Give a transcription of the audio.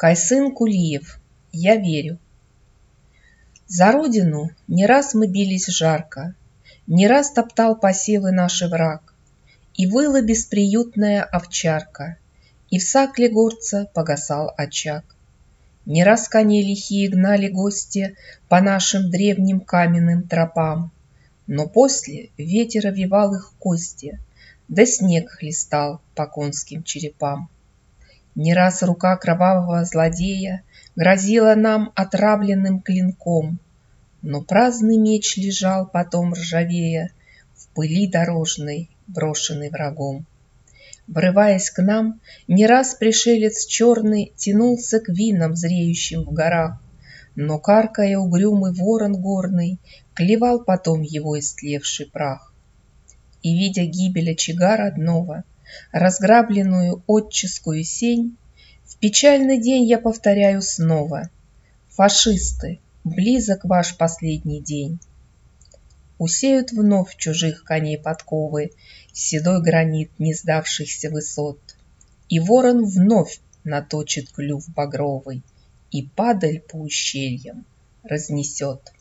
Кайсын Кулиев «Я верю» За родину не раз мы бились жарко, Не раз топтал посевы наши враг, И выла бесприютная овчарка, И в сакле горца погасал очаг. Не раз коней лихие гнали гости По нашим древним каменным тропам, Но после ветер овивал их кости, Да снег хлестал по конским черепам. Не раз рука кровавого злодея Грозила нам отравленным клинком, Но праздный меч лежал потом ржавея В пыли дорожной, брошенный врагом. Врываясь к нам, не раз пришелец черный Тянулся к винам, зреющим в горах, Но, каркая угрюмый ворон горный, Клевал потом его истлевший прах. И, видя гибель очага родного, разграбленную отческую сень, В печальный день я повторяю снова: Фашисты, близок ваш последний день! Усеют вновь чужих коней подковы, Седой гранит не сдавшихся высот, И ворон вновь наточит клюв багровый И падаль по ущельям разнесет.